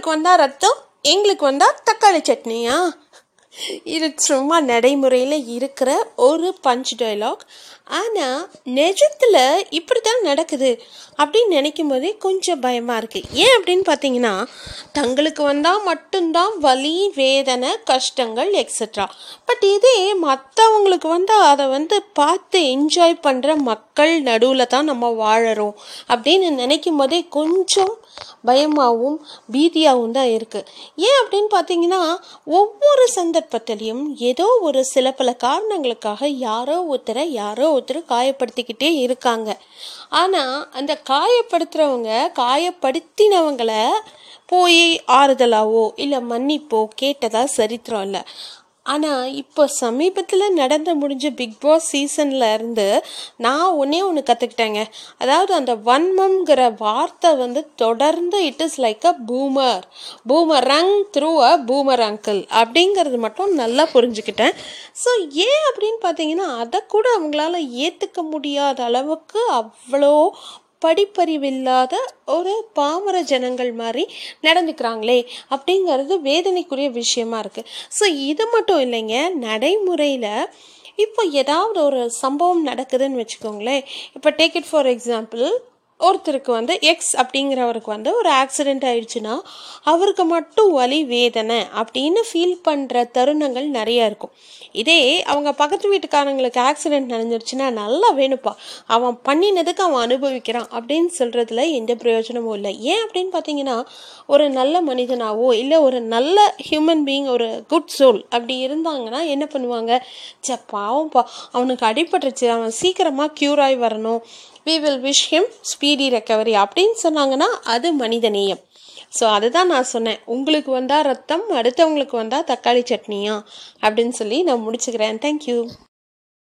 உங்களுக்கு வந்தால் ரத்தம் எங்களுக்கு வந்தால் தக்காளி சட்னியா? இது சும்மா நடைமுறையில் இருக்கிற ஒரு பஞ்ச் டைலாக் ஆனால் நிஜத்தில் இப்படி தான் நடக்குது அப்படின்னு நினைக்கும் போதே கொஞ்சம் பயமாக இருக்குது ஏன் அப்படின்னு பார்த்தீங்கன்னா தங்களுக்கு வந்தால் மட்டும்தான் வலி வேதனை கஷ்டங்கள் எக்ஸட்ரா பட் இதே மற்றவங்களுக்கு வந்து அதை வந்து பார்த்து என்ஜாய் பண்ணுற மக்கள் நடுவில் தான் நம்ம வாழறோம் அப்படின்னு நினைக்கும் போதே கொஞ்சம் பயமாகவும் பீதியாகவும் தான் இருக்குது ஏன் அப்படின்னு பார்த்தீங்கன்னா ஒவ்வொரு சந்தர்ப்பத்திலையும் ஏதோ ஒரு சில பல காரணங்களுக்காக யாரோ ஒருத்தரை யாரோ ஒருத்தர் காயப்படுத்திக்கிட்டே இருக்காங்க. ஆனால் அந்த காயப்படுத்துகிறவங்க காயப்படுத்தினவங்கள போய் ஆறுதலாவோ இல்லை மன்னிப்போ கேட்டதா சரித்திரம் இல்லை. ஆனால் இப்போ சமீபத்தில் நடந்து முடிஞ்ச பிக் பாஸ் சீசனில் இருந்து நான் ஒன்றே ஒன்று கற்றுக்கிட்டேங்க அதாவது அந்த வன்மம்ங்கிற வார்த்தை வந்து தொடர்ந்து it is like a boomer boomerang through a boomer uncle அப்படிங்கிறது மட்டும் நல்லா புரிஞ்சுக்கிட்டேன். ஸோ ஏன் அப்படின்னு பார்த்தீங்கன்னா அதை கூட அவங்களால ஏற்றுக்க முடியாத அளவுக்கு அவ்வளோ படிப்பறிவில்லாத ஒரு பாமர ஜனங்கள் மாதிரி நடந்துக்கிறாங்களே அப்படிங்கிறது வேதனைக்குரிய விஷயமா இருக்குது ஸோ இது மட்டும் இல்லைங்க நடைமுறையில் இப்போ ஏதாவது ஒரு சம்பவம் நடக்குதுன்னு வச்சுக்கோங்களேன். இப்போ டேக் இட் ஃபார் எக்ஸாம்பிள் ஒருத்தருக்கு வந்து எக்ஸ் அப்படிங்கிறவருக்கு வந்து ஒரு ஆக்சிடெண்ட் ஆயிடுச்சுன்னா அவருக்கு மட்டும் வலி வேதனை அப்படின்னு ஃபீல் பண்ணுற தருணங்கள் நிறைய இருக்கும். இதே அவங்க பக்கத்து வீட்டுக்காரங்களுக்கு ஆக்சிடெண்ட் நடந்துருச்சுன்னா நல்லா வேணுப்பா அவன் பண்ணினதுக்கு அவன் அனுபவிக்கிறான் அப்படின்னு சொல்கிறதுல எந்த பிரயோஜனமும் இல்லை. ஏன் அப்படின்னு பார்த்தீங்கன்னா ஒரு நல்ல மனிதனாவோ இல்லை ஒரு நல்ல ஹியூமன் பீயிங் ஒரு குட் சோல் அப்படி இருந்தாங்கன்னா என்ன பண்ணுவாங்க? சே பாவம்ப்பா. அவனுக்கு அடிபட்டுருச்சு. அவன் சீக்கிரமாக க்யூர் ஆகி வரணும். We will wish him speedy recovery அப்படின்னு சொன்னாங்கன்னா அது மனிதநேயம். ஸோ அதுதான் நான் சொன்னேன். உங்களுக்கு வந்தால் ரத்தம் அடுத்தவங்களுக்கு வந்தால் தக்காளி சட்னியா? அப்படின்னு சொல்லி நான் முடிச்சுக்கிறேன். தேங்க்யூ